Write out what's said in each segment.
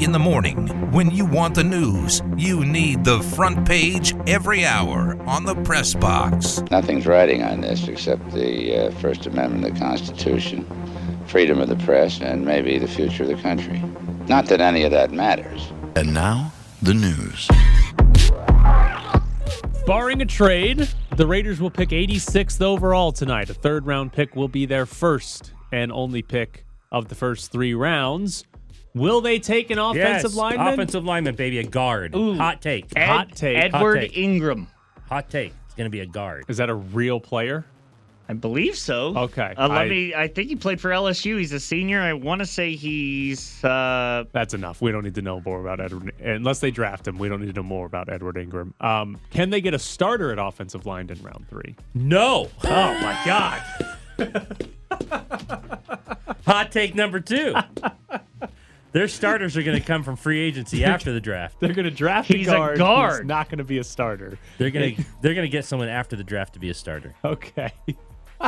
In the morning, when you want the news, you need the front page every hour on the press box. Nothing's riding on this except the uh, First Amendment of the Constitution, freedom of the press, and maybe the future of the country. Not that any of that matters. And now, the news. Barring a trade, the Raiders will pick 86th overall tonight. A third round pick will be their first and only pick of the first three rounds. Will they take an offensive yes, lineman? Offensive lineman, baby, a guard. Ooh. Hot take. Ed- Hot take. Edward Hot take. Ingram. Hot take. It's going to be a guard. Is that a real player? I believe so. Okay, Uh, let I- me. I think he played for LSU. He's a senior. I want to say he's. Uh, That's enough. We don't need to know more about Edward. Unless they draft him, we don't need to know more about Edward Ingram. Um, can they get a starter at offensive line in round three? No. Oh, my God. Hot take number two. Their starters are going to come from free agency after the draft. They're going to draft He's a a guard. guard. He's not going to be a starter. They're going to they're going to get someone after the draft to be a starter. Okay.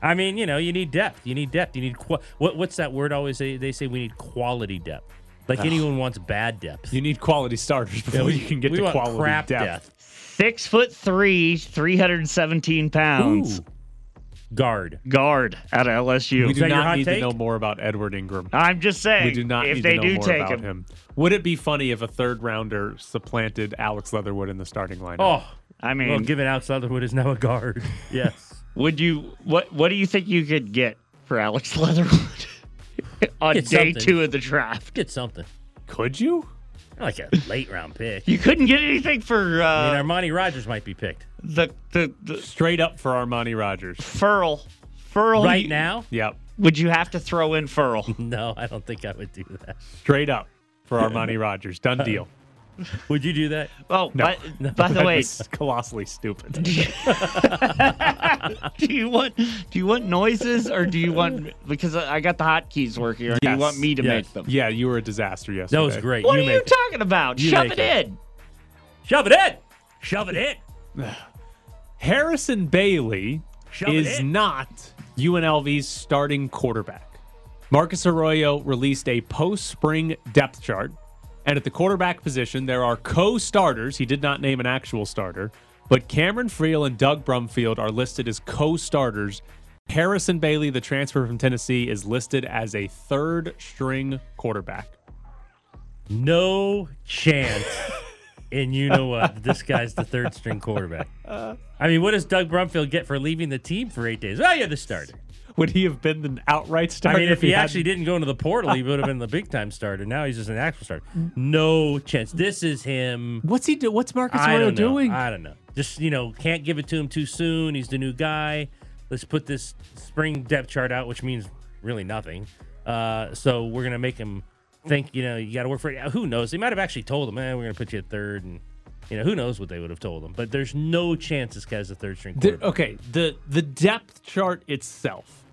I mean, you know, you need depth. You need depth. You need qu- what what's that word always say they say we need quality depth. Like anyone wants bad depth. You need quality starters before we- you can get we to want quality crap depth. six foot three, three hundred and seventeen pounds. Ooh. Guard. Guard at LSU. We Is do that your not hot need take? to know more about Edward Ingram. I'm just saying. We do not if need they to know do more take about him, him. Would it be funny if a third rounder supplanted Alex Leatherwood in the starting lineup? Oh, I mean, well, given Alex Leatherwood is now a guard. yes. would you? What What do you think you could get for Alex Leatherwood on Get day something. two of the draft? Get something. Could you? Like a late round pick. You couldn't get anything for I uh, mean, Armani Rogers might be picked. the the the Straight up for Armani Rogers. Furl. Furl. Right you- now? Yep. would you have to throw in Furl? No, I don't think I would do that. Straight up for Armani Rogers. Done deal. Would you do that? Oh, No. by, by the way, That's colossally stupid. do you want do you want noises or do you want because I I got the hotkeys working? Or do you want me to Yes. make them? Yeah, you were a disaster yesterday. That was great. What you are you it. talking about? You Shove it, it. in. Shove it in. Shove it in. Harrison Bailey Shove it is in. not UNLV's starting quarterback. Marcus Arroyo released a post spring depth chart. And at the quarterback position, there are co starters. He did not name an actual starter, but Cameron Friel and Doug Brumfield are listed as co starters. Harrison Bailey, the transfer from Tennessee, is listed as a third string quarterback. No chance. and you know what? This guy's the third string quarterback. I mean, what does Doug Brumfield get for leaving the team for eight days? Oh, yeah, the starter. Would he have been the outright starter? I mean, if he hadn't- actually didn't go into the portal, he would have been the big time starter. Now he's just an actual starter. No chance. This is him. What's he do? What's Marcus I Arroyo don't know. doing? I don't know. Just you know, can't give it to him too soon. He's the new guy. Let's put this spring depth chart out, which means really nothing. Uh, so we're gonna make him think. You know, you got to work for it. Who knows? They might have actually told him, "Man, we're gonna put you at third, and you know, who knows what they would have told him. But there's no chance this guy's a third string The- okay, the the depth chart itself.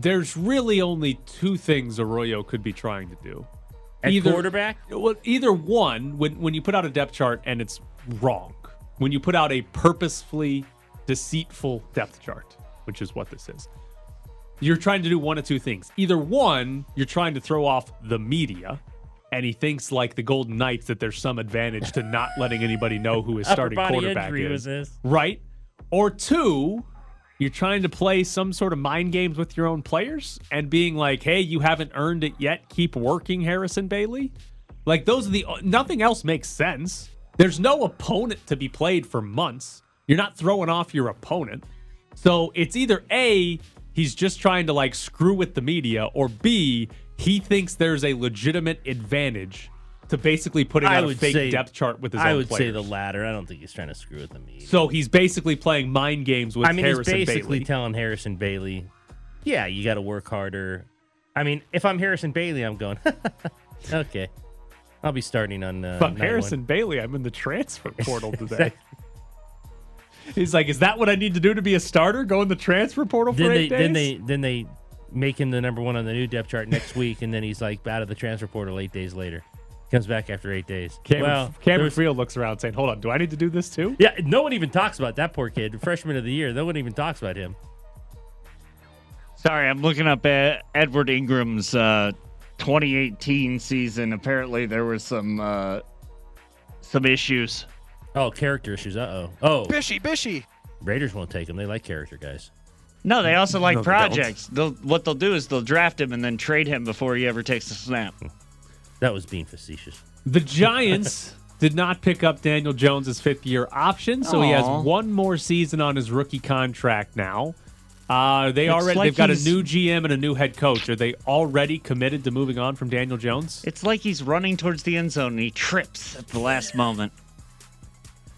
There's really only two things Arroyo could be trying to do. At either- quarterback, Well, either one, when when you put out a depth chart and it's wrong, when you put out a purposefully deceitful depth chart, which is what this is, you're trying to do one of two things. Either one, you're trying to throw off the media, and he thinks like the Golden Knights that there's some advantage to not letting anybody know who his starting quarterback is. Right? Or two, you're trying to play some sort of mind games with your own players and being like, hey, you haven't earned it yet. Keep working, Harrison Bailey. Like, those are the nothing else makes sense. There's no opponent to be played for months. You're not throwing off your opponent. So it's either A, he's just trying to like screw with the media, or B, he thinks there's a legitimate advantage to basically putting I out a fake say depth chart with his. I would say the latter. I don't think he's trying to screw with the media. So he's basically playing mind games with I mean, Harrison he's basically Bailey. telling Harrison Bailey, "Yeah, you got to work harder." I mean, if I'm Harrison Bailey, I'm going, "Okay, I'll be starting on." Uh, I'm night one." Harrison Bailey, I'm in the transfer portal today. he's like, is that what I need to do to be a starter? Go in the transfer portal for Then they, eight days? then they, then they make him the number one on the new depth chart next week, and then he's like out of the transfer portal eight days later. Comes back after eight days. Cameron, well, Cameron there's- Field looks around saying, hold on, do I need to do this too? yeah, no one even talks about that poor kid, freshman of the year. No one even talks about him. Sorry, I'm looking up uh, Edward Ingram's uh, 2018 season, apparently there was some uh, some issues. Oh, character issues. Uh oh. Oh, Bishy, Bishy. Raiders won't take him. They like character guys. No, they also like No, they projects. They'll, what they'll do is they'll draft him and then trade him before he ever takes a snap. That was being facetious. The Giants did not pick up Daniel Jones's fifth year option, so he has one more season on his rookie contract now. Uh, they It's already like they've got a new GM and a new head coach. Are they already committed to moving on from Daniel Jones? It's like he's running towards the end zone and he trips at the last moment.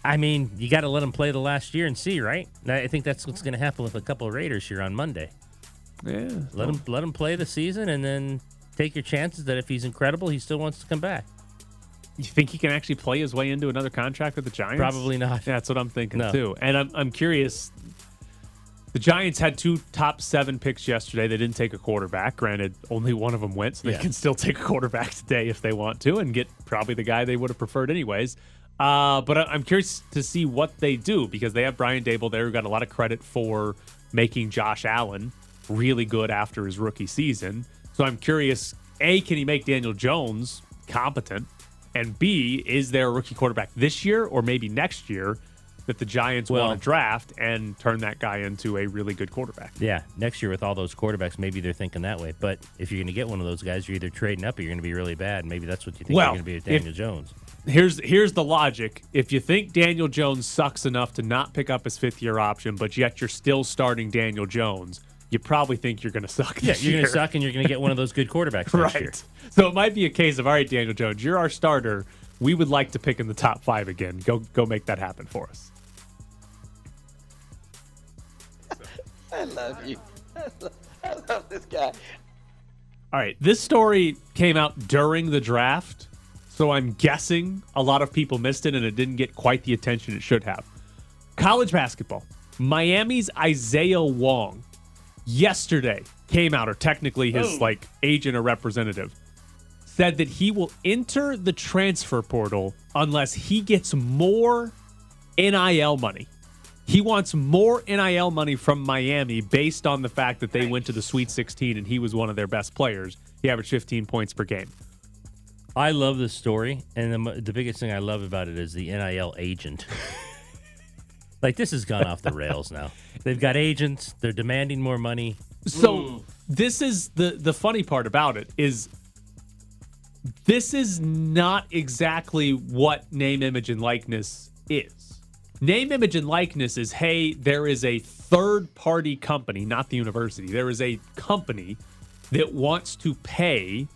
I mean, you got to let him play the last year and see, right? I think that's what's going to happen with a couple of Raiders here on Monday. Yeah. Let him let him play the season, and then take your chances that if he's incredible, he still wants to come back. You think he can actually play his way into another contract with the Giants? Probably not. That's what I'm thinking No. too. And I'm I'm curious. The Giants had two top seven picks yesterday. They didn't take a quarterback. Granted, only one of them went, so they Yeah. can still take a quarterback today if they want to, and get probably the guy they would have preferred anyways. Uh, but I'm curious to see what they do because they have Brian Daboll there, who got a lot of credit for making Josh Allen really good after his rookie season. So I'm curious: a, can he make Daniel Jones competent? And B, is there a rookie quarterback this year or maybe next year that the Giants Well- want to draft and turn that guy into a really good quarterback? Yeah, next year with all those quarterbacks, maybe they're thinking that way. But if you're going to get one of those guys, you're either trading up or you're going to be really bad. Maybe that's what you think Well, you're going to be with if- Daniel Jones. Here's here's the logic. If you think Daniel Jones sucks enough to not pick up his fifth year option, but yet you're still starting Daniel Jones, you probably think you're going to suck. Yeah, you're going to suck, and you're going to get one of those good quarterbacks next year. right. So it might be a case of all right, Daniel Jones, you're our starter. We would like to pick in the top five again. Go go make that happen for us. I love you. I love this guy. All right, this story came out during the draft, so I'm guessing a lot of people missed it and it didn't get quite the attention it should have. College basketball. Miami's Isaiah Wong yesterday came out, or technically his oh. like agent or representative, said that he will enter the transfer portal unless he gets more NIL money. He wants more NIL money from Miami based on the fact that they went to the Sweet 16 and he was one of their best players. He averaged 15 points per game. I love this story, and the, the biggest thing I love about it is the NIL agent. like this has gone off the rails now. They've got agents. They're demanding more money. So mm. this is the the funny part about it is this is not exactly what name image and likeness is. Name image and likeness is hey, there is a third party company, not the university. There is a company that wants to pay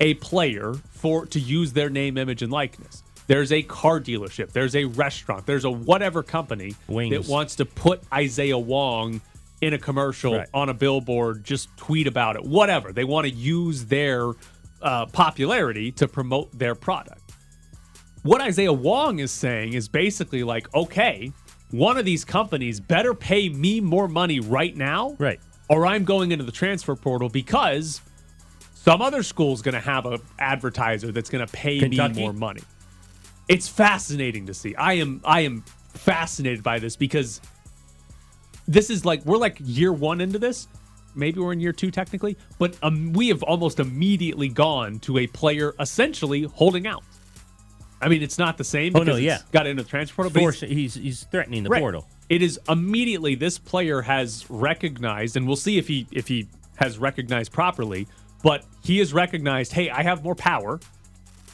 a player for to use their name image and likeness. There's a car dealership, there's a restaurant, there's a whatever company Wings. that wants to put Isaiah Wong in a commercial Right. on a billboard, just tweet about it, whatever. They want to use their uh, popularity to promote their product. What Isaiah Wong is saying is basically like, okay, one of these companies better pay me more money right now, Right. or I'm going into the transfer portal because some other school's going to have a advertiser that's going to pay Kentucky? me more money. It's fascinating to see. I am I am fascinated by this because this is like we're like year one into this. Maybe we're in year two technically, but um, we have almost immediately gone to a player essentially holding out. I mean, it's not the same. Oh, no, because yeah. got into the transfer portal. but he's- he's he's threatening the Right. portal. It is immediately this player has recognized, and we'll see if he if he has recognized properly. But he has recognized, hey, I have more power,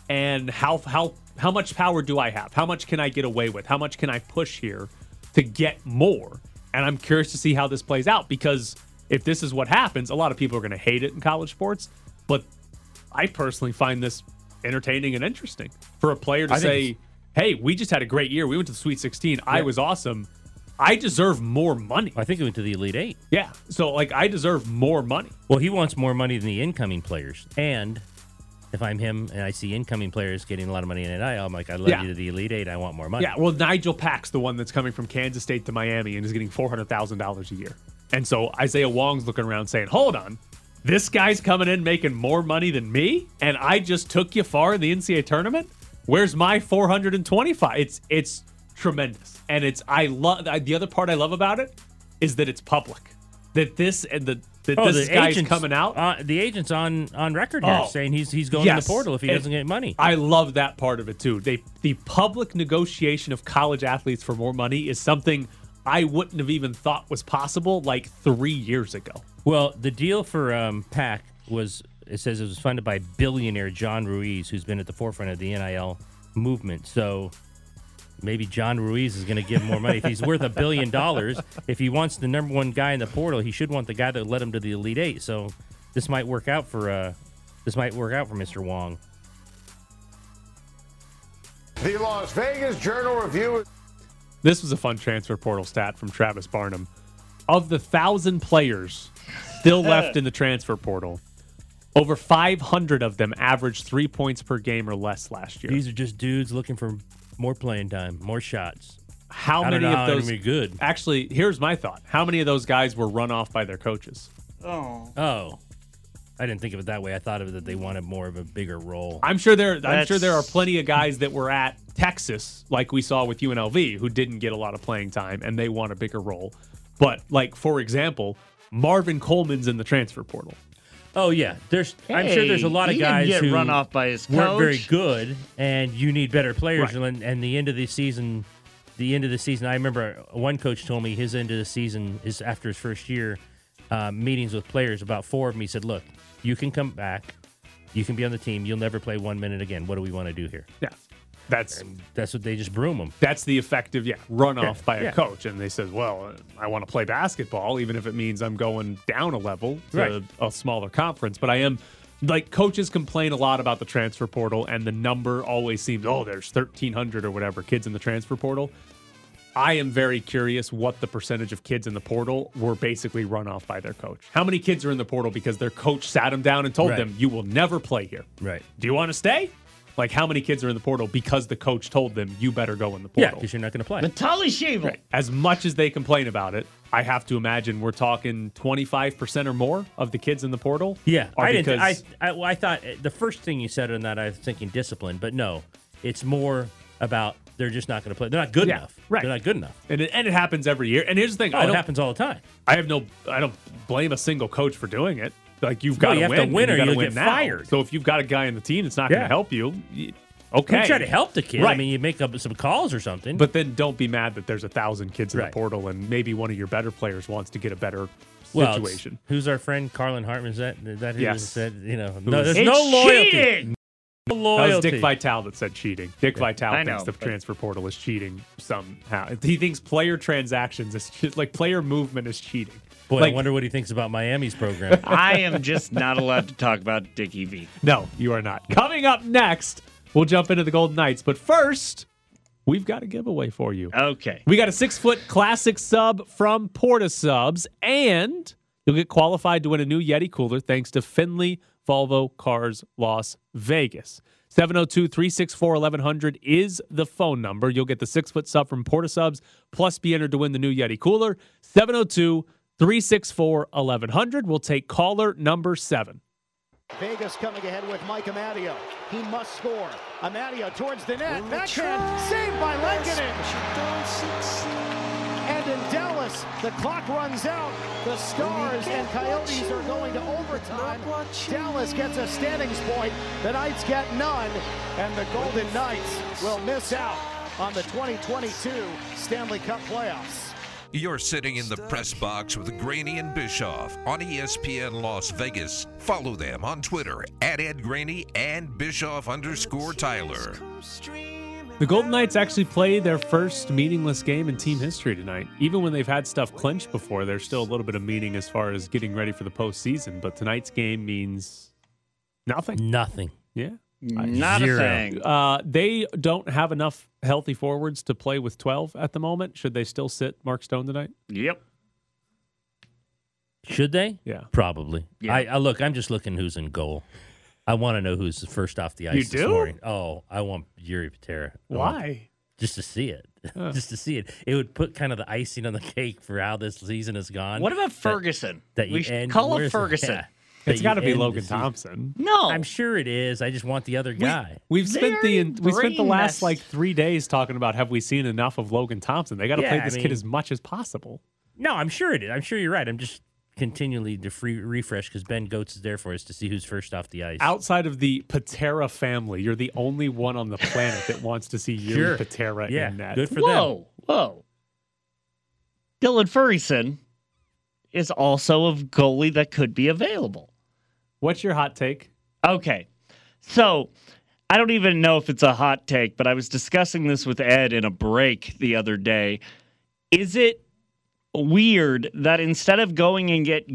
and how how how much power do I have? How much can I get away with? How much can I push here to get more? And I'm curious to see how this plays out because if this is what happens, a lot of people are going to hate it in college sports. But I personally find this entertaining and interesting for a player to I say, "Hey, we just had a great year. We went to the Sweet 16. I was awesome. I deserve more money." I think he went to the Elite Eight. Yeah. So like I deserve more money. Well, he wants more money than the incoming players. And if I'm him and I see incoming players getting a lot of money in NIL, I'm like, I love Yeah. you to the Elite Eight. I want more money. Yeah, well, Nigel Pack's the one that's coming from Kansas State to Miami and is getting four hundred thousand dollars a year. And so Isaiah Wong's looking around saying, "Hold on, this guy's coming in making more money than me, and I just took you far in the NCAA tournament. Where's my four hundred and twenty-five? It's it's tremendous, and it's I love the other part I love about it is that it's public. That this and the that Oh, this the guy's agent's coming out. Uh, the agent's on on record here Oh. saying he's he's going in Yes. the portal if he And doesn't get money. I love that part of it too. They the public negotiation of college athletes for more money is something I wouldn't have even thought was possible like three years ago. Well, the deal for um, Pack was it says it was funded by billionaire John Ruiz, who's been at the forefront of the NIL movement. So maybe John Ruiz is going to give more money. if he's worth a billion dollars, if he wants the number one guy in the portal, he should want the guy that led him to the Elite Eight. So this might work out for uh, this might work out for Mr. Wong. The Las Vegas Journal Review. This was a fun transfer portal stat from Travis Barnum. Of the thousand players still left in the transfer portal, over 500 of them averaged three points per game or less last year. These are just dudes looking for more playing time, more shots. How I don't many know of how they're those? gonna be good. Actually, here's my thought: How many of those guys were run off by their coaches? Oh, Oh. I didn't think of it that way. I thought of it that they wanted more of a bigger role. I'm sure there. I'm sure there are plenty of guys that were at Texas, like we saw with UNLV, who didn't get a lot of playing time and they want a bigger role. But like for example, Marvin Coleman's in the transfer portal. Oh yeah, there's. I'm sure there's a lot of guys get who run off by his weren't very good, and you need better players. Right. And, and the end of the season, the end of the season. I remember one coach told me his end of the season is after his first year uh, meetings with players. About four of them, he said, "Look, you can come back, you can be on the team. You'll never play one minute again. What do we want to do here?" Yeah, that's That's what they just broom them. that's the effective yeah run off by a yeah. coach. And they said, well, I want to play basketball, even if it means I'm going down a level to Right. a smaller conference. But I am. Like coaches complain a lot about the transfer portal, and the number always seems, oh, there's 1,300 or whatever kids in the transfer portal. I am very curious what the percentage of kids in the portal were basically run off by their coach. How many kids are in the portal because their coach sat them down and told Right. them, you will never play here. Right. Do you want to stay? Like, how many kids are in the portal because the coach told them, you better go in the Yeah, portal? because you're not going to play. Natali Shavel. As much as they complain about it, I have to imagine we're talking 25% or more of the kids in the portal. Yeah, are I didn't. I, I well, I thought uh, the first thing you said on that, I was thinking discipline, but no, it's more about they're just not going to play. They're not good Yeah, enough. right. They're not good enough. and it, and it happens every year. And here's the thing: Oh, I it don't, happens all the time. I have no, I don't blame a single coach for doing it. Like you've got No, to you have win, to win or you gotta you'll win get now. fired. So if you've got a guy in the team that's not going to help you, you okay, You try to help the kid. I mean, you make up some calls or something. But then don't be mad that there's a thousand kids in Right. the portal and maybe one of your better players wants to get a better well, situation. Who's our friend Carlin Hartman? Is that is that who Yes. said you know? No, there's It's no loyalty. cheating. No That loyalty. was Dick Vitale that said cheating. Dick Vitale I thinks know, the but- transfer portal is cheating somehow. He thinks player transactions is che- like player movement is cheating. Boy, like, I wonder what he thinks about Miami's program. I am just not allowed to talk about Dickie V. No, you are not. Coming up next, we'll jump into the Golden Knights. But first, we've got a giveaway for you. Okay. We got a six foot classic sub from Port of Subs, and you'll get qualified to win a new Yeti cooler thanks to Findlay Volvo Cars Las Vegas. 702 364 1100 is the phone number. You'll get the six foot sub from Port of Subs, plus be entered to win the new Yeti cooler. 702 364 1100. We'll take caller number seven. Vegas coming ahead with Mike Amadio. He must score. Amadio towards the net. Backhand saved by Lankinen. And in Dallas, the clock runs out. The Stars and Coyotes are going to overtime. Dallas gets a standings point. The Knights get none. And the Golden Knights will miss out on the 2022 Stanley Cup playoffs. You're sitting in the press box with Graney and Bischoff on ESPN Las Vegas. Follow them on Twitter at Ed Graney and Bischoff underscore Tyler. The Golden Knights actually play their first meaningless game in team history tonight. Even when they've had stuff clinched before, there's still a little bit of meaning as far as getting ready for the postseason. But tonight's game means nothing. Nothing. Yeah. Not Zero. a thing. Uh, they don't have enough healthy forwards to play with 12 at the moment. Should they still sit Mark Stone tonight? Yep. Should they? Yeah. Probably. Yeah. I, I look. I'm just looking who's in goal. I want to know who's first off the ice You this do? morning. Oh, I want Yuri Patera. Why? Just to see it. just to see it. It would put kind of the icing on the cake for how this season has gone. What about Ferguson? That you we should call him where's- Ferguson. yeah. That It's got to be Logan. Thompson. No. I'm sure it is. I just want the other guy. We've spent the we spent the last brain like three days talking about have we seen enough of Logan Thompson? They got to Yeah, play I this mean- kid as much as possible. no, I'm sure it is. I'm sure you're right. I'm just continually to free refresh because Ben Gotz is there for us to see who's first off the ice. Outside of the Patera family, you're the only one on the planet that wants to see Yuri Sure. Patera yeah, in that. good for them. Whoa, whoa. Dylan Ferguson is also a goalie that could be available. What's your hot take? Okay. So I don't even know if it's a hot take, but I was discussing this with Ed in a break the other day. Is it weird that instead of going and get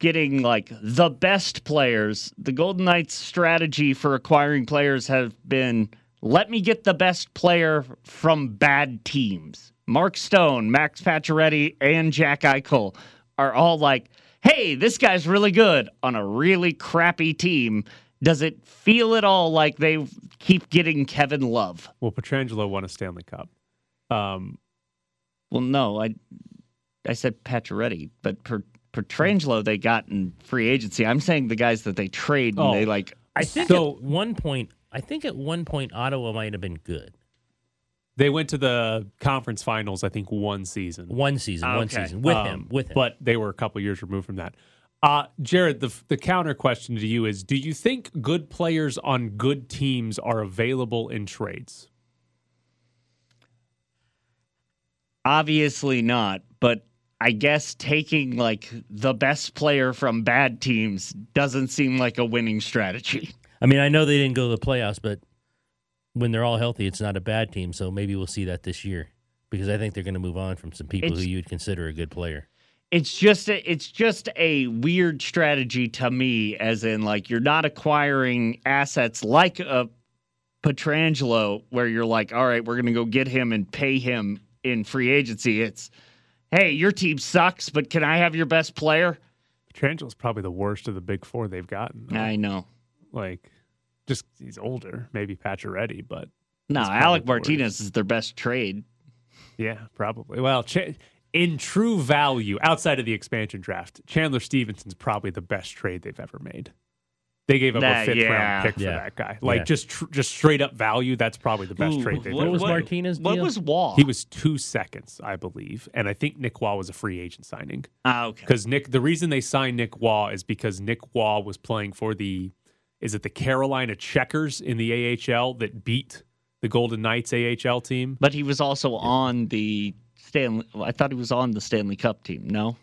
getting like the best players, the Golden Knights strategy for acquiring players have been let me get the best player from bad teams. Mark Stone, Max Pacioretty, and Jack Eichel are all like, "Hey, this guy's really good on a really crappy team." Does it feel at all like they keep getting Kevin Love? Well, Pietrangelo won a Stanley Cup. Um, Well, no, I I said Pacioretty, but per, Pietrangelo they got in free agency. I'm saying the guys that they trade and Oh. they like. I think So- at one point, I think at one point Ottawa might have been good. They went to the conference finals, I think, one season. One season, one season with Um, him, with him. But they were a couple years removed from that. Uh, Jared, the the counter question to you is: Do you think good players on good teams are available in trades? Obviously not, but I guess taking like the best player from bad teams doesn't seem like a winning strategy. I mean, I know they didn't go to the playoffs, but when they're all healthy, it's not a bad team. So maybe we'll see that this year because I think they're going to move on from some people It's- who you'd consider a good player. It's just a, it's just a weird strategy to me, as in like you're not acquiring assets like a Pietrangelo, where you're like, all right, we're gonna go get him and pay him in free agency. It's, hey, your team sucks, but can I have your best player? Pietrangelo's probably the worst of the big four they've gotten. I know. Like, just he's older, maybe Pacioretty, but No, Alec the worst. Martinez is their best trade. yeah, probably. Well, Ch- in true value, outside of the expansion draft, Chandler Stephenson's probably the best trade they've ever made. They gave up That- a fifth yeah. round pick for that guy. Like Yeah. just tr- just straight up value, that's probably the best Ooh, trade they've what ever was made. Martinez' What was Wall? He was two seconds, I believe, and I think Nick Waugh was a free agent signing. ah, okay. Because Nick, the reason they signed Nick Waugh is because Nick Waugh was playing for the, is it the Carolina Checkers in the AHL that beat the Golden Knights AHL team? But he was also on the Stanley. I thought he was on the Stanley Cup team. No.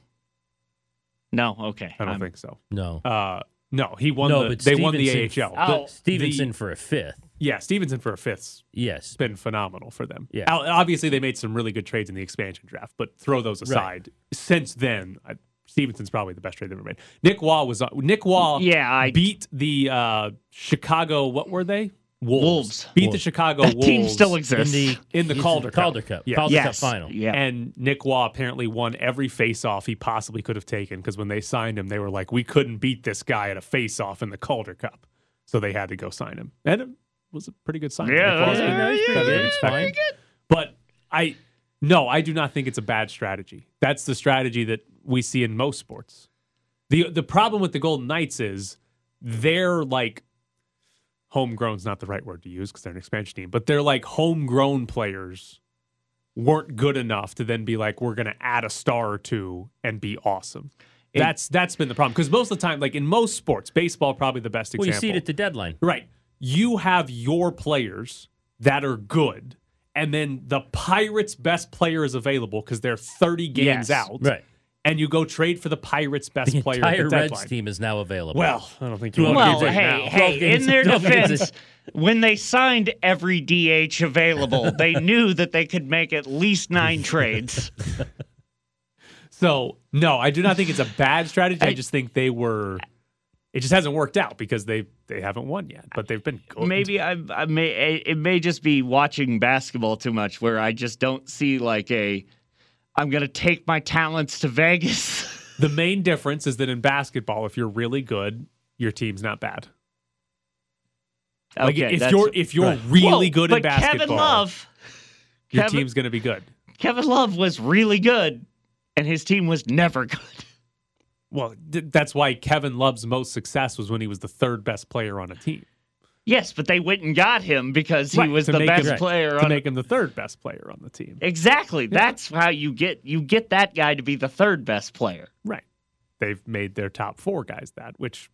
No. Okay. I don't I'm- think so. No. Uh, no, he won. no, the, but they won the AHL. Oh, The- Stephenson the- for a fifth. yeah, Stephenson for a fifth. Yes. Been phenomenal for them. Yeah. Obviously, they made some really good trades in the expansion draft, but throw those aside. Since then, I, Stephenson's probably the best trade they've ever made. Nick Wall was on, Nick Wall. Yeah, I- beat the uh, Chicago. What were they? Wolves. Wolves. Beat the Chicago That Wolves team still In exists. the in the it's Calder Cup. Calder Cup. Yeah. Calder yes. Cup final. Yeah. And Nick Waugh apparently won every face-off he possibly could have taken because when they signed him, they were like, "We couldn't beat this guy at a face-off in the Calder Cup," so they had to go sign him. And it was a pretty good sign. Yeah, Nick Waugh's yeah, yeah, yeah, yeah. But I, no, I do not think it's a bad strategy. That's the strategy that we see in most sports. the The problem with the Golden Knights is they're like homegrown's not the right word to use because they're an expansion team, but they're like homegrown players weren't good enough to then be like, we're going to add a star or two and be awesome. that's that's been the problem because most of the time, like in most sports, baseball probably the best example. Well, you see it at the deadline. Right. You have your players that are good, and then the Pirates' best player is available because they're 30 games Yes. out. Right. And you go trade for the Pirates' best The player entire at the Reds deadline. team is now available. Well, I don't think you Well, want Well, hey, now. hey, in their defense, when they signed every DH available, they knew that they could make at least nine trades. So no, I do not think it's a bad strategy. I, I- just think they were. It just hasn't worked out because they they haven't won yet, but they've been good. Maybe I, I may it may just be watching basketball too much, where I just don't see like a I'm gonna take my talents to Vegas. the main difference is that in basketball, if you're really good, your team's not bad. Like Okay, if you're if you're right. really Whoa, good in basketball, Kevin Love, your Kevin- team's going to be good. Kevin Love was really good, and his team was never good. Well, th- that's why Kevin Love's most success was when he was the third best player on a team. Yes, but they went and got him because he Right, was the best him- player to on make him the third best player on the team. Exactly. That's how you get you get that guy to be the third best player. Right. they've made their top four guys that. Which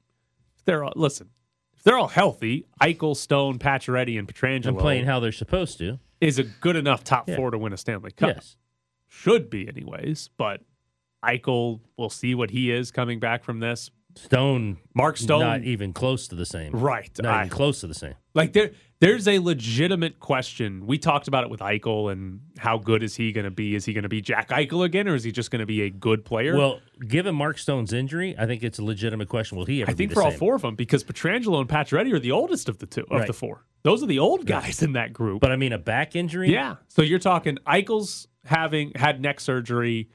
they're all listen, if they're all healthy, Eichel, Stone, Pacioretty, and Pietrangelo And playing how they're supposed to. is a good enough top Yeah. four to win a Stanley Cup. Yes. Should be, anyways. But Eichel, we'll see what he is coming back from this. Stone, Mark Stone, not even close to the same. right? Not I- even close to the same. like there, there's a legitimate question. We talked about it with Eichel and how good is he going to be? Is he going to be Jack Eichel again, or is he just going to be a good player? Well, given Mark Stone's injury, I think it's a legitimate question. Will he ever I think for all four of them, because Pietrangelo and Pacioretty are the oldest of the two of Right. the four. Those are the old guys in that group. But I mean, a back injury? Yeah. So you're talking Eichel's having had neck surgery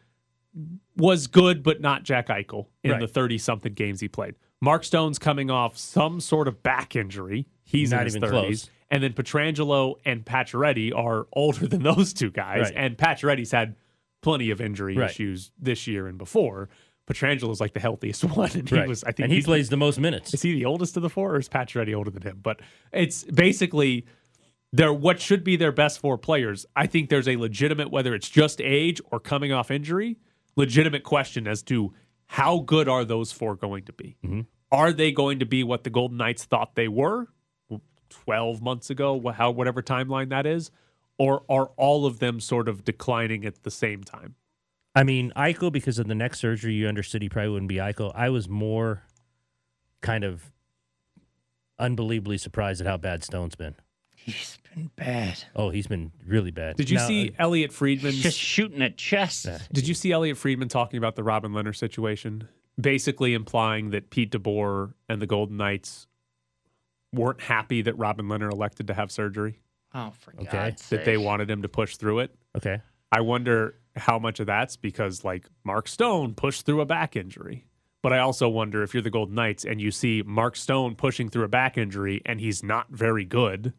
was good, but not Jack Eichel in Right. the 30 something games he played. Mark Stone's coming off some sort of back injury. He's Not in his even 30s. close. And then Pietrangelo and Pacioretty are older than those two guys. Right. And Pacioretty's had plenty of injury Right. issues this year and before. Pietrangelo's like the healthiest one. And he Right. was, I think and he plays the most minutes. is he the oldest of the four, or is Pacioretty older than him? But it's basically they're what should be their best four players. I think there's a legitimate, whether it's just age or coming off injury, legitimate question as to how good are those four going to be? Mm-hmm. Are they going to be what the Golden Knights thought they were 12 months ago, how whatever timeline that is? Or are all of them sort of declining at the same time? I mean, Eichel, because of the neck surgery, you understood he probably wouldn't be Eichel. I was more kind of unbelievably surprised at how bad Stone's been. He's been bad. Oh, he's been really bad. Did you Now, see uh, Elliotte Friedman's Just shooting at chest. Did you see Elliotte Friedman talking about the Robin Lehner situation? Basically implying that Pete DeBoer and the Golden Knights weren't happy that Robin Lehner elected to have surgery, Oh, for Okay. God's that they wanted him to push through it. Okay. I wonder how much of that's because, like, Mark Stone pushed through a back injury. But I also wonder if you're the Golden Knights and you see Mark Stone pushing through a back injury and he's not very good.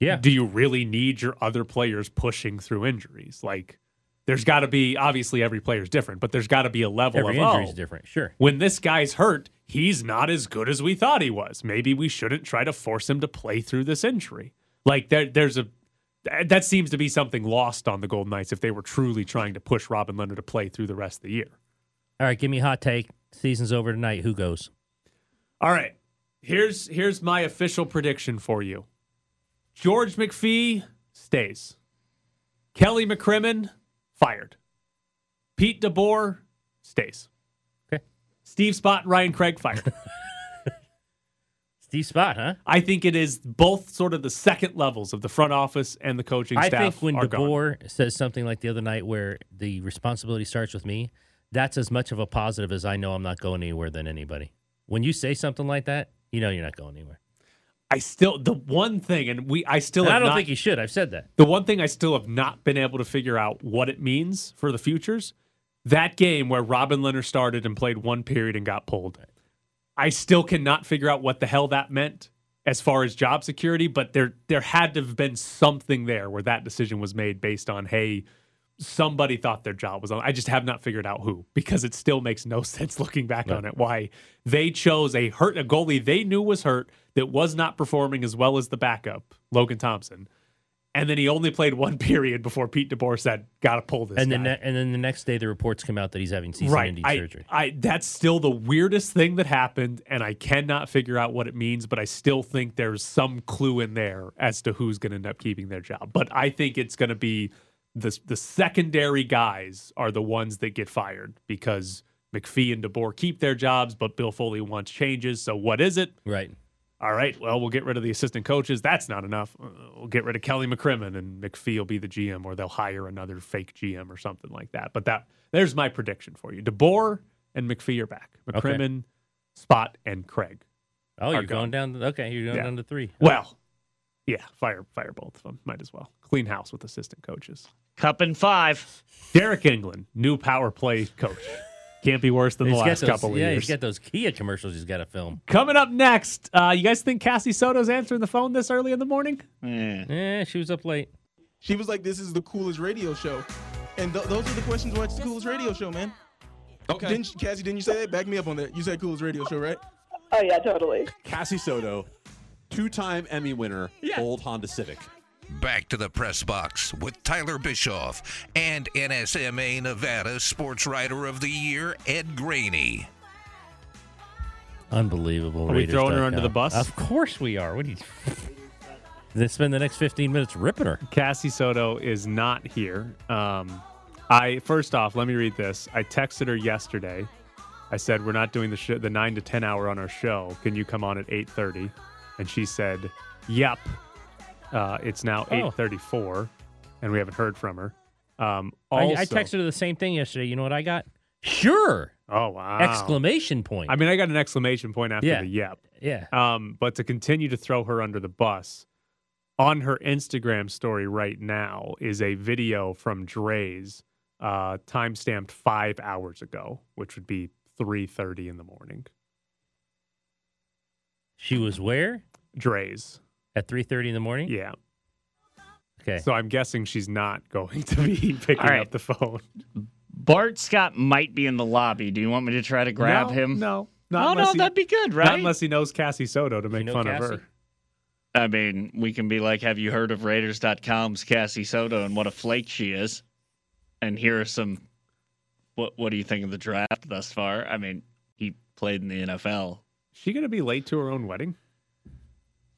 Yeah. Do you really need your other players pushing through injuries? Like, there's got to be obviously every player's different, but there's got to be a level Every of injury is oh, different. Sure. when this guy's hurt, he's not as good as we thought he was. Maybe we shouldn't try to force him to play through this injury. Like there, there's a that seems to be something lost on the Golden Knights if they were truly trying to push Robin Lehner to play through the rest of the year. All right. Give me a hot take. Season's over tonight. Who goes? All right, here's here's my official prediction for you. George McPhee stays. Kelly McCrimmon fired. Pete DeBoer stays. Okay. Steve Spott and Ryan Craig fired. Steve Spott, huh? I think it is both sort of the second levels of the front office and the coaching I staff. I think when are gone. DeBoer says something like the other night where the responsibility starts with me, that's as much of a positive as I know I'm not going anywhere than anybody. When you say something like that, you know you're not going anywhere. I still the one thing, and we I still I don't not, think you should. I've said that. the one thing I still have not been able to figure out what it means for the futures. That game where Robin Lehner started and played one period and got pulled. I still cannot figure out what the hell that meant as far as job security, but there there had to have been something there where that decision was made based on hey, somebody thought their job was on. I just have not figured out who because it still makes no sense looking back on it why they chose a hurt a goalie they knew was hurt that was not performing as well as the backup Logan Thompson. And then he only played one period before Pete DeBoer said, "Got to pull this." And guy." then, and then the next day, the reports come out that he's having season-ending I, surgery. I that's still the weirdest thing that happened, and I cannot figure out what it means. But I still think there's some clue in there as to who's going to end up keeping their job. But I think it's going to be the the secondary guys are the ones that get fired because McPhee and DeBoer keep their jobs, but Bill Foley wants changes. So what is it? Right. All right, well, we'll get rid of the assistant coaches. That's not enough. Uh, We'll get rid of Kelly McCrimmon and McPhee will be the GM, or they'll hire another fake GM or something like that. But that there's my prediction for you. DeBoer and McPhee are back. Okay. McCrimmon, Spott, and Craig. Oh, you're gone. going down. To, okay, you're going Yeah. down to three. Well, yeah, fire fire both of them. Might as well clean house with assistant coaches. Cup and five. Deryk Engelland, new power play coach. Can't be worse than the last those- couple of yeah, years. he's got those Kia commercials he's got to film. Coming up next, uh, you guys think Cassie Soto's answering the phone this early in the morning? Yeah. Eh, she was up late. She was like, "This is the coolest radio show," and th- those are the questions. What's the coolest radio show, man? Okay. Didn't you- Cassie? Didn't you say that? Back me up on that. You said coolest radio show, right? Oh yeah, totally. Cassie Soto, two-time Emmy winner, Yeah. old Honda Civic. Back to the press box with Tyler Bischoff and NSMA Nevada Sports Writer of the Year, Ed Graney. Unbelievable. Are we throwing her under the bus? Of course we are. What do you? They spend the next 15 minutes ripping her. Cassie Soto is not here. Um, I first off, let me read this. I texted her yesterday. I said we're not doing the sh- the nine to ten hour on our show. Can you come on at eight thirty? And she said, "Yep." Uh, it's now Oh. eight thirty four, and we haven't heard from her. Um, I, I texted her the same thing yesterday. You know what I got? Sure! Oh wow! Exclamation point. I mean, I got an exclamation point after Yeah. the yep. yeah. Um, but to continue to throw her under the bus, on her Instagram story right now is a video from Drai's, uh, time stamped five hours ago, which would be three thirty in the morning. She was where? Drai's, At 3.30 in the morning? yeah. Okay. So I'm guessing she's not going to be picking All right. up the phone. Bart Scott might be in the lobby. Do you want me to try to grab No, him? No, Oh no, he, that'd be good, not right? unless he knows Cassie Soto to make know fun of her. I mean, we can be like, "Have you heard of Raiders.com's Cassie Soto and what a flake she is?" And here are some. What What do you think of the draft thus far? I mean, he played in the NFL. She gonna be late to her own wedding?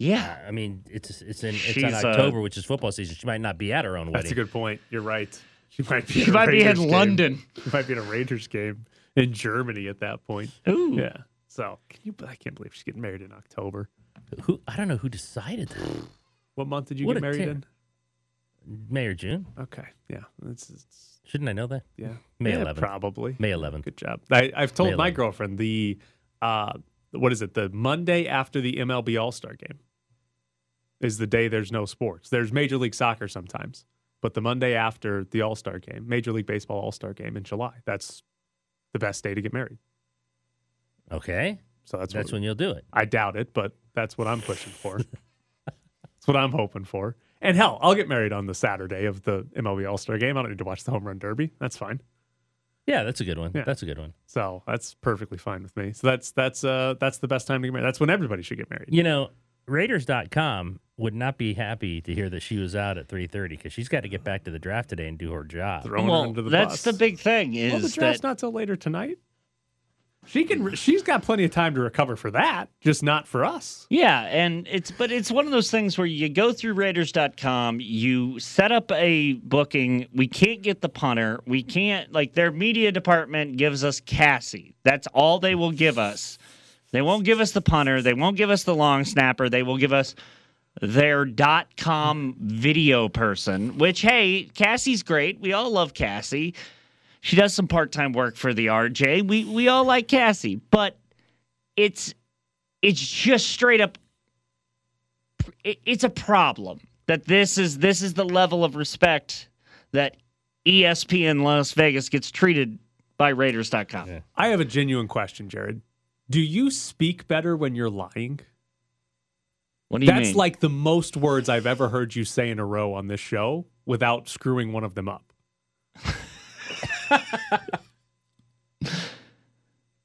Yeah, I mean, it's it's in it's She's, in uh, October, which is football season. She might not be at her own wedding. That's a good point. You're right. She might be. she at a might be in game. London. She might be in a Rangers game in Germany at that point. Ooh, Yeah. So can you? I can't believe she's getting married in October. Who I don't know who decided that. What month did you What get married ter- in? May or June? Okay. Yeah. It's, it's Shouldn't I know that? yeah. May Yeah, 11th. Probably. May 11th. Good job. I, I've told May my 11th. girlfriend the uh, what is it? The Monday after the MLB All Star game is the day there's no sports. There's Major League Soccer sometimes, but the Monday after the All Star game, Major League Baseball All Star game in July, that's the best day to get married. Okay. So that's That's what, when you'll do it. I doubt it, but that's what I'm pushing for. that's what I'm hoping for. And hell, I'll get married on the Saturday of the MLB All Star game. I don't need to watch the home run derby. That's fine. Yeah, that's a good one. Yeah. That's a good one. So that's perfectly fine with me. So that's that's uh that's the best time to get married. That's when everybody should get married. You know, Raiders.com would not be happy to hear that she was out at 3.30 because she's got to get back to the draft today and do her job. Throwing her well, under the that's bus. the big thing Well, the is draft's that not till later tonight. She can. She's got plenty of time to recover for that. Just not for us. Yeah, and it's but it's one of those things where you go through Raiders.com, you set up a booking. We can't get the punter. We can't like their media department gives us Cassie. That's all they will give us. They won't give us the punter. They won't give us the long snapper. They will give us their dot com video person. Which hey, Cassie's great. We all love Cassie. She does some part time work for the RJ. We we all like Cassie, but it's it's just straight up it- it's a problem that this is this is the level of respect that ESPN Las Vegas gets treated by Raiders.com. I have a genuine question, Jared. Do you speak better when you're lying? What do you That's mean? like the most words I've ever heard you say in a row on this show without screwing one of them up.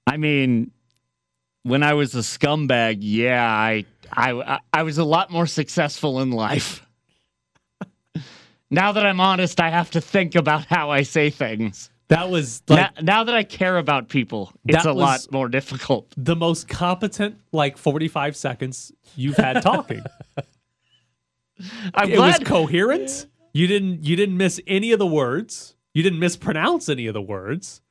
I mean, when I was a scumbag, yeah, I I I was a lot more successful in life. now that I'm honest, I have to think about how I say things. That was like now, now that I care about people, it's a lot more difficult. the most competent like 45 seconds you've had talking. I'm it was glad. coherent. You didn't you didn't miss any of the words. You didn't mispronounce any of the words.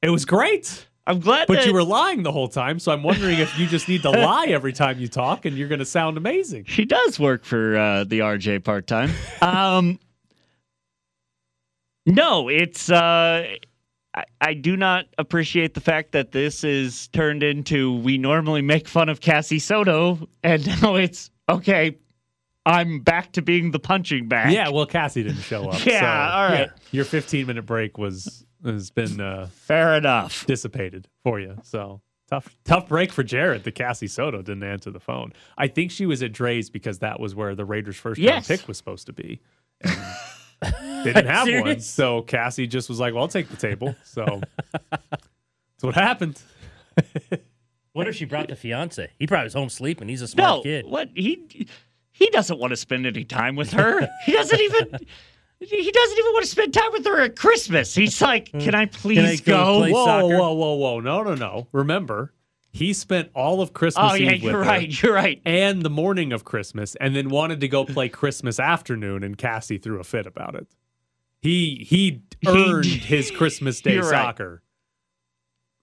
It was great. I'm glad. But that- you were lying the whole time, so I'm wondering if you just need to lie every time you talk and you're going to sound amazing. She does work for uh, the RJ part time. um, no, it's. Uh, I, I do not appreciate the fact that this is turned into we normally make fun of Cassie Soto, and now it's okay. I'm back to being the punching bag. Yeah, well, Cassie didn't show up. Yeah, so, all right. Your 15 minute break was has been uh, fair enough. dissipated for you. So tough, tough break for Jared. The Cassie Soto didn't answer the phone. I think she was at Drai's because that was where the Raiders' first round Yes. pick was supposed to be. And they didn't have one, so Cassie just was like, "Well, I'll take the table." So that's what happened. What if she brought the fiance? He probably was home sleeping. He's a smart No, kid. what he he doesn't want to spend any time with her. He doesn't even. He doesn't even want to spend time with her at Christmas. He's like, "Can I please go go?" play whoa, soccer? whoa, whoa, whoa! No, no, no! Remember, he spent all of Christmas Oh Eve with you're her right. You're right. and the morning of Christmas, and then wanted to go play Christmas afternoon, and Cassie threw a fit about it. He he earned his Christmas Day You're right. soccer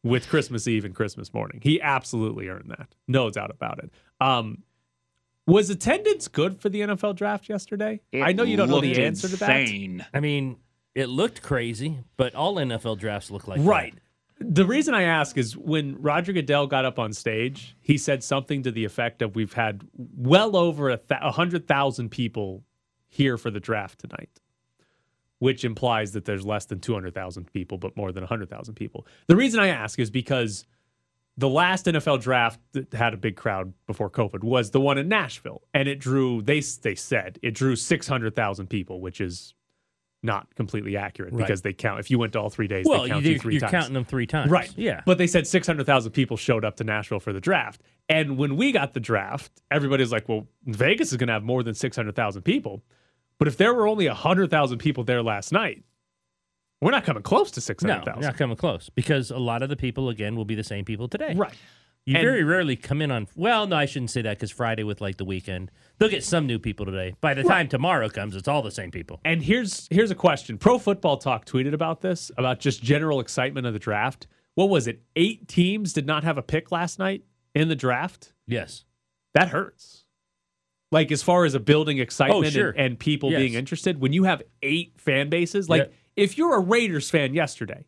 with Christmas Eve and Christmas morning. He absolutely earned that, no doubt about it. Um, was attendance good for the NFL draft yesterday? I know you don't know the looked answer to that. I mean, it looked crazy, but all NFL drafts look like Right. The reason I ask is when Roger Goodell got up on stage, he said something to the effect of "We've had well over a th- hundred thousand people here for the draft tonight," which implies that there's less than two hundred thousand people, but more than hundred thousand people. The reason I ask is because the last NFL draft that had a big crowd before COVID was the one in Nashville, and it drew they they said it drew six hundred thousand people, which is not completely accurate Right. because they count if you went to all three days. Well, they count you're, you three you're times. counting them three times. Right. Yeah. But they said 600,000 people showed up to Nashville for the draft. And when we got the draft, everybody's like, well, Vegas is going to have more than 600,000 people. But if there were only 100,000 people there last night, we're not coming close to no, 600,000. you're not coming close because a lot of the people again will be the same people today. Right. You And- very rarely come in on. Well, no, I shouldn't say that because Friday with like the weekend, they'll get some new people today. By the time tomorrow comes, it's all the same people. And here's here's a question. Pro Football Talk tweeted about this, about just general excitement of the draft. What was it? Eight teams did not have a pick last night in the draft. Yes. that hurts. Like as far as a building excitement Oh, sure. and, and people Yes. being interested, when you have eight fan bases, like Yeah. if you're a Raiders fan yesterday,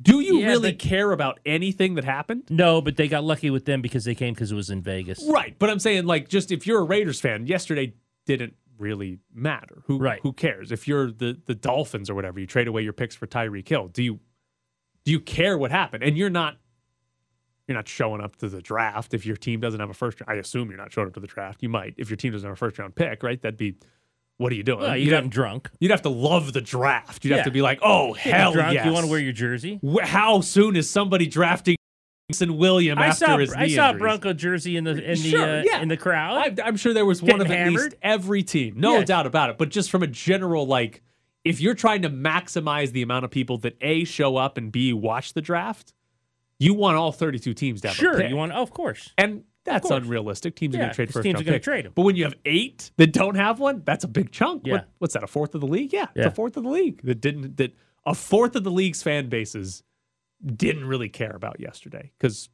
do you Yeah, really but- care about anything that happened? No, but they got lucky with them because they came because it was in Vegas. Right, but I'm saying like just if you're a Raiders fan, yesterday didn't really matter. Who Right. who cares? If you're the the Dolphins or whatever, you trade away your picks for Tyreek Hill. Do you do you care what happened? And you're not you're not showing up to the draft if your team doesn't have a first. I assume you're not showing up to the draft. You might if your team doesn't have a first round pick, right? That'd be what are you doing? Well, you you'd, got have, drunk. you'd have to love the draft. You'd Yeah. have to be like, oh hell drunk. yes. You want to wear your jersey? How soon is somebody drafting Jameson William I after saw his I knee saw a injuries? Bronco jersey in the in the uh, yeah. in the crowd. I, I'm sure there was one of at least every team. No doubt about it. But just from a general, like, if you're trying to maximize the amount of people that A, show up and B, watch the draft, you want all 32 teams to have a sure, you want. Oh, of course. And that's unrealistic. Teams are going to trade first teams round are gonna picks. trade 'em. But when you have eight that don't have one, that's a big chunk. Yeah. What, what's that? A fourth of the league? Yeah, it's a fourth of the league that didn't. That a fourth of the league's fan bases didn't really care about yesterday because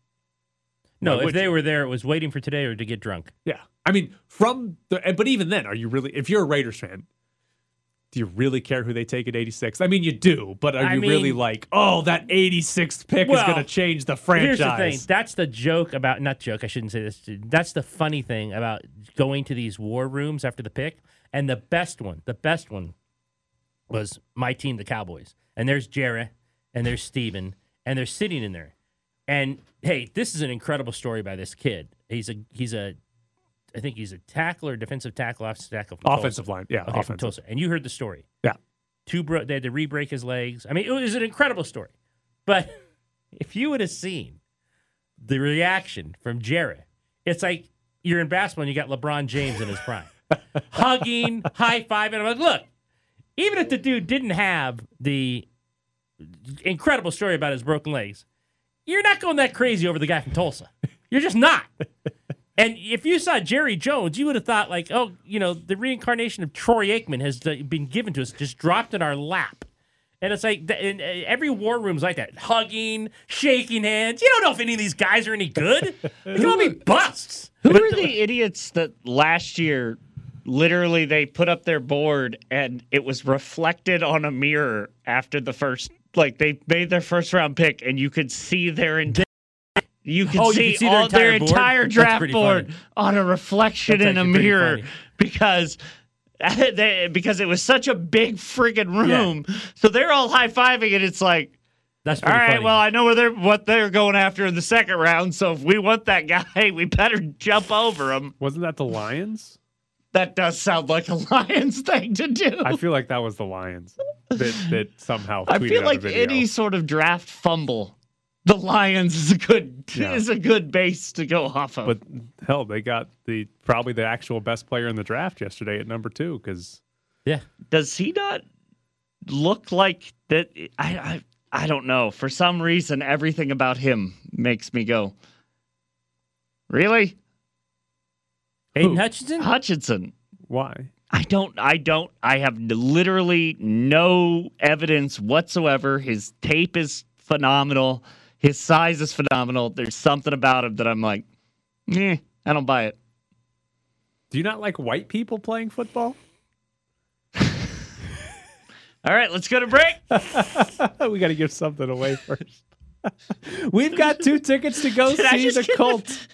No, if they you? were there, it was waiting for today or to get drunk. Yeah. I mean, from the, but even then, are you really, if you're a Raiders fan, do you really care who they take at 86? I mean, you do, but are I you really like, oh, that 86th pick is going to change the franchise? Here's the thing. That's the joke about not joke. I shouldn't say this. That's the funny thing about going to these war rooms after the pick. And the best one, the best one, was my team, the Cowboys. And there's Jarrett, and there's Stephen, and they're sitting in there. And hey, this is an incredible story by this kid. He's a he's a, I think he's a tackler, defensive tackle, offensive tackle, from Offensive Tulsa. line. Yeah, Okay, from offensive. Tulsa. And you heard the story. Yeah. Two bro- they had to re-break his legs. I mean, it was an incredible story. But if you would have seen the reaction from Jared, it's like you're in basketball and you got LeBron James in his prime, hugging, high fiving. I'm like, look, even if the dude didn't have the incredible story about his broken legs, you're not going that crazy over the guy from Tulsa. You're just not. And if you saw Jerry Jones, you would have thought like, oh, you know, the reincarnation of Troy Aikman has been given to us, just dropped in our lap. And it's like and, uh, every war room's like that, hugging, shaking hands. You don't know if any of these guys are any good. They can all be busts. Who are the idiots that last year literally they put up their board and it was reflected on a mirror after the first like they made their first round pick and you could see their entire you can, Oh, you see, see their all their entire board? entire draft board funny. on a reflection That's in a mirror funny. because they, because it was such a big friggin' room. So they're all high fiving and it's like That's all pretty right, funny. well, I know where they're what they're going after in the second round. So if we want that guy, we better jump over him. Wasn't that the Lions? That does sound like a Lions thing to do. I feel like that was the Lions that, that somehow I feel out a like video. any sort of draft fumble the Lions is a good Yeah. is a good base to go off of. But hell, they got the probably the actual best player in the draft yesterday at number two because Yeah. does he not look like that? I, I I don't know. For some reason, everything about him makes me go, really, Aidan Hutchinson? Hutchinson. why? I don't. I don't. I have literally no evidence whatsoever. His tape is phenomenal. His size is phenomenal. There's something about him that I'm like, eh, I don't buy it. Do you not like white people playing football? All right, let's go to break. we got to give something away first. We've got two tickets to go Did see the Colts.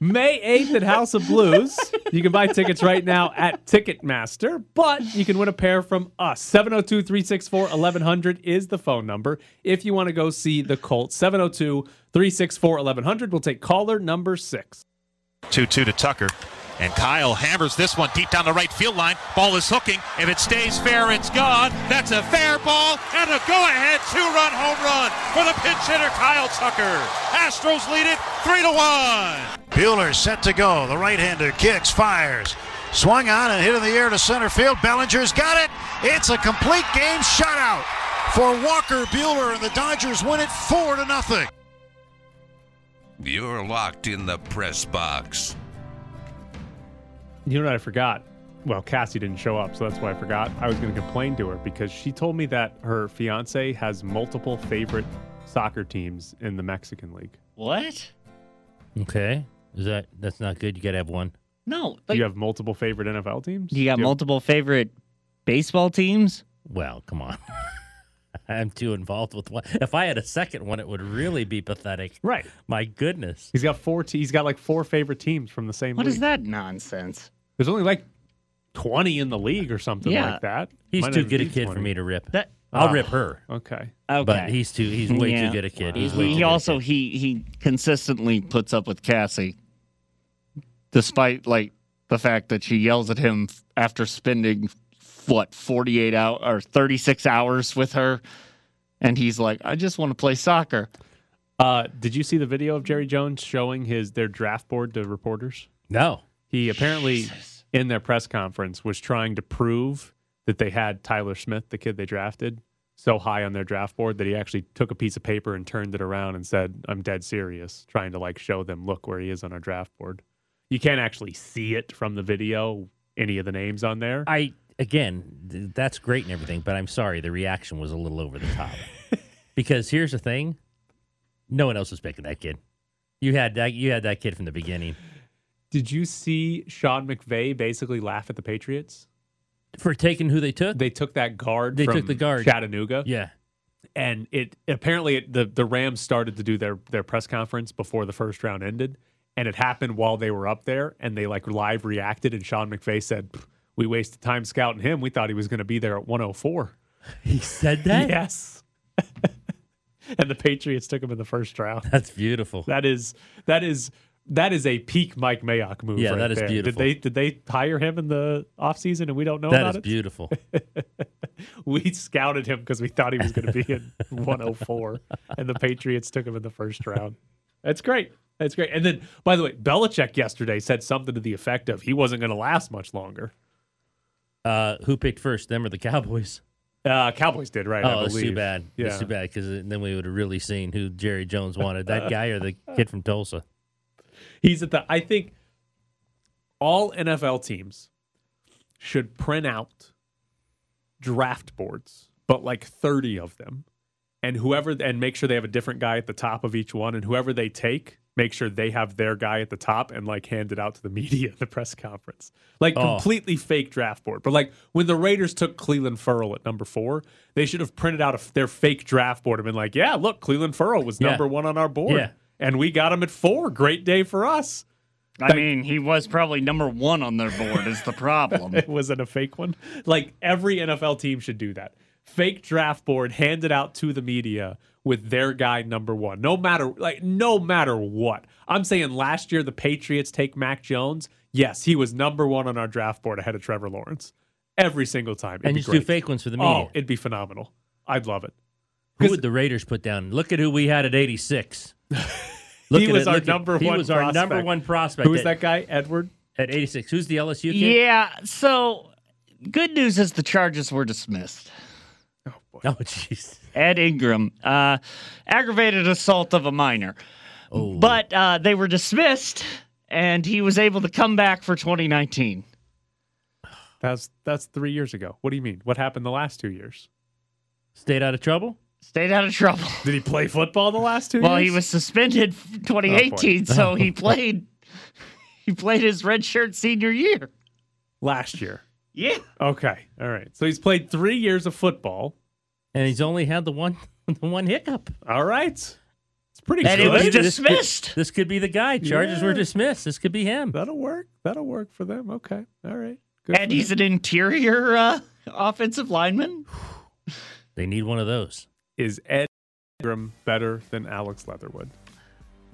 May 8th at House of Blues. You can buy tickets right now at Ticketmaster, but you can win a pair from us. 702 364 1100 is the phone number. If you want to go see the Colts, 702 364 1100. We'll take caller number six. 2 2 to Tucker. And Kyle hammers this one deep down the right field line. Ball is hooking. If it stays fair, it's gone. That's a fair ball and a go ahead two run home run for the pinch hitter Kyle Tucker. Astros lead it 3 to 1. Buehler set to go. The right-hander kicks, fires. Swung on and hit in the air to center field. Bellinger's got it. It's a complete game shutout for Walker Buehler, and the Dodgers win it four to nothing. You're locked in the press box. You know what I forgot? Well, Cassie didn't show up, so that's why I forgot. I was going to complain to her because she told me that her fiance has multiple favorite soccer teams in the Mexican League. What? Okay. Is that that's not good? You got to have one. No. Do you have multiple favorite NFL teams? you got Do multiple favorite baseball teams? Well, come on. I'm too involved with one. If I had a second one, it would really be pathetic. Right. My goodness. He's got four. Te- he's got like four favorite teams from the same. What league. is that nonsense? There's only like twenty in the league or something Yeah. like that. He's Might too good a be kid for me to rip. That I'll Ah. rip her. Okay. okay. But he's too he's way Yeah. too good a kid. he, He's way he good also kid. he he consistently puts up with Cassie, despite like the fact that she yells at him after spending what forty eight hours or thirty six hours with her, and he's like, I just want to play soccer. Uh, did you see the video of Jerry Jones showing his their draft board to reporters? No. He apparently in their press conference was trying to prove that they had Tyler Smith, the kid they drafted, so high on their draft board that he actually took a piece of paper and turned it around and said, "I'm dead serious," trying to like show them, "Look where he is on our draft board." You can't actually see it from the video, any of the names on there. I again, th- that's great and everything, but I'm sorry, the reaction was a little over the top. because here's the thing: no one else was picking that kid. You had that. You had that kid from the beginning. Did you see Sean McVay basically laugh at the Patriots? For taking who they took, They took that guard. They from took the guard. Chattanooga. yeah, and it apparently it, the the Rams started to do their their press conference before the first round ended, and it happened while they were up there, and they like live reacted, and Sean McVay said, "We wasted time scouting him. We thought he was going to be there at 104." he said that. Yes. and the Patriots took him in the first round. That's beautiful. That is that is that is a peak Mike Mayock move. Yeah, right that is there. beautiful. Did they did they hire him in the offseason and we don't know That about is it? beautiful. we scouted him because we thought he was going to be in 104, and the Patriots took him in the first round. That's great. That's great. And then, by the way, Belichick yesterday said something to the effect of he wasn't going to last much longer. Uh, who picked first, them or the Cowboys? Uh, Cowboys did, right? I oh, that's too bad. That's Yeah. too bad because then we would have really seen who Jerry Jones wanted. That guy or the kid from Tulsa? He's at the. I think all NFL teams should print out draft boards, but like 30 of them. And whoever, and make sure they have a different guy at the top of each one. And whoever they take, make sure they have their guy at the top and like hand it out to the media at the press conference. Like Oh. completely fake draft board. But like when the Raiders took Clelin Ferrell at number four, they should have printed out a, their fake draft board and been like, yeah, look, Clelin Ferrell was Yeah. number one on our board. Yeah. And we got him at four. Great day for us. I mean, he was probably number one on their board. Is the problem? was it a fake one. Like every NFL team should do that. Fake draft board, handed out to the media with their guy number one. No matter like no matter what. I'm saying last year the Patriots take Mac Jones. Yes, he was number one on our draft board ahead of Trevor Lawrence. Every single time. It'd And be just do fake ones for the media. Oh, it'd be phenomenal. I'd love it. Who would the Raiders put down? Look at who we had at 86. Look he at was it, our look at- number he one. was our prospect. number one prospect. Who was that guy? Edward. at 86? Who's the LSU kid? Yeah. So, good news is the charges were dismissed. Oh, jeez. Ed Ingram, uh, aggravated assault of a minor. Oh. But uh, they were dismissed, and he was able to come back for 2019. That's that's three years ago. What do you mean? What happened the last two years? Stayed out of trouble? Stayed out of trouble. Did he play football the last two Well, years? he was suspended 2018, Oh, so he played. He played his redshirt senior year. last year. Yeah. Okay. All right. So he's played three years of football. And he's only had the one the one hiccup. All right. It's pretty And it good. was This could- dismissed. This could be the guy. Charges were dismissed. This could be him. That'll work. That'll work for them. Okay. All right. Good And he's them. an interior uh, offensive lineman. They need one of those. Is Ed Ingram better than Alex Leatherwood?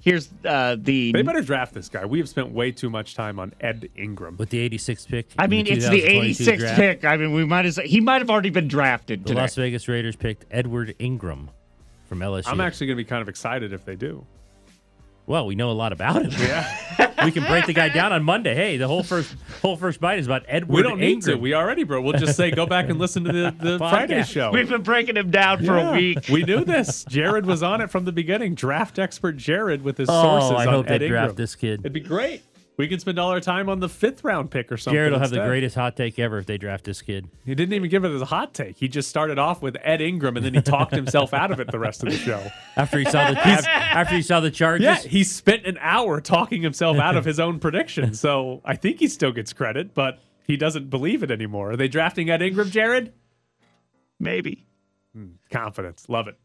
Here's uh, the. They better draft this guy. We have spent way too much time on Ed Ingram. With the 86th pick. I in mean, it's the 2022 86th draft, pick. I mean, we might as he might have already been drafted The today. Las Vegas Raiders picked Edward Ingram from LSU. I'm actually going to be kind of excited if they do. Well, we know a lot about him. Yeah. we can break the guy down on Monday. Hey, the whole first whole first bite is about Edward we don't need to. We already, bro. We'll just say go back and listen to the, the Friday show. We've been breaking him down for a week. We knew this. Jared was on it from the beginning. Draft expert Jared with his Oh, sources I on hope Ed they draft this kid. It'd be great. We can spend all our time on the fifth round pick or something. Jared will have the greatest hot take ever if they draft this kid. He didn't even give it as a hot take. He just started off with Ed Ingram and then he talked himself out of it the rest of the show. After he saw the af- after he saw the charges. Yeah, he spent an hour talking himself out of his own prediction. So I think he still gets credit, but he doesn't believe it anymore. Are they drafting Ed Ingram, Jared? Maybe. Hmm, confidence. Love it.